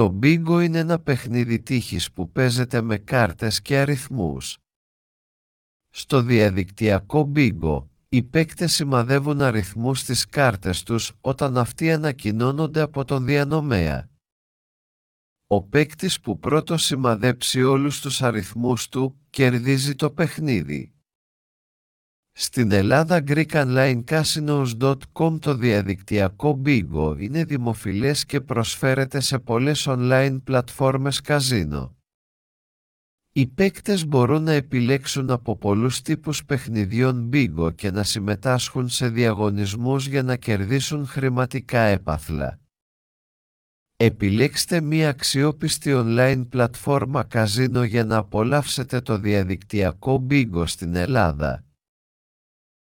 Το Bingo είναι ένα παιχνίδι τύχης που παίζεται με κάρτες και αριθμούς. Στο διαδικτυακό Bingo, οι παίκτες σημαδεύουν αριθμούς στις κάρτες τους όταν αυτοί ανακοινώνονται από τον διανομέα. Ο παίκτης που πρώτος σημαδέψει όλους τους αριθμούς του κερδίζει το παιχνίδι. Στην Ελλάδα GreekOnlineCasinos.com το διαδικτυακό Bingo είναι δημοφιλές και προσφέρεται σε πολλές online πλατφόρμες καζίνο. Οι παίκτες μπορούν να επιλέξουν από πολλούς τύπους παιχνιδιών Bingo και να συμμετάσχουν σε διαγωνισμούς για να κερδίσουν χρηματικά έπαθλα. Επιλέξτε μία αξιόπιστη online πλατφόρμα καζίνο για να απολαύσετε το διαδικτυακό Bingo στην Ελλάδα.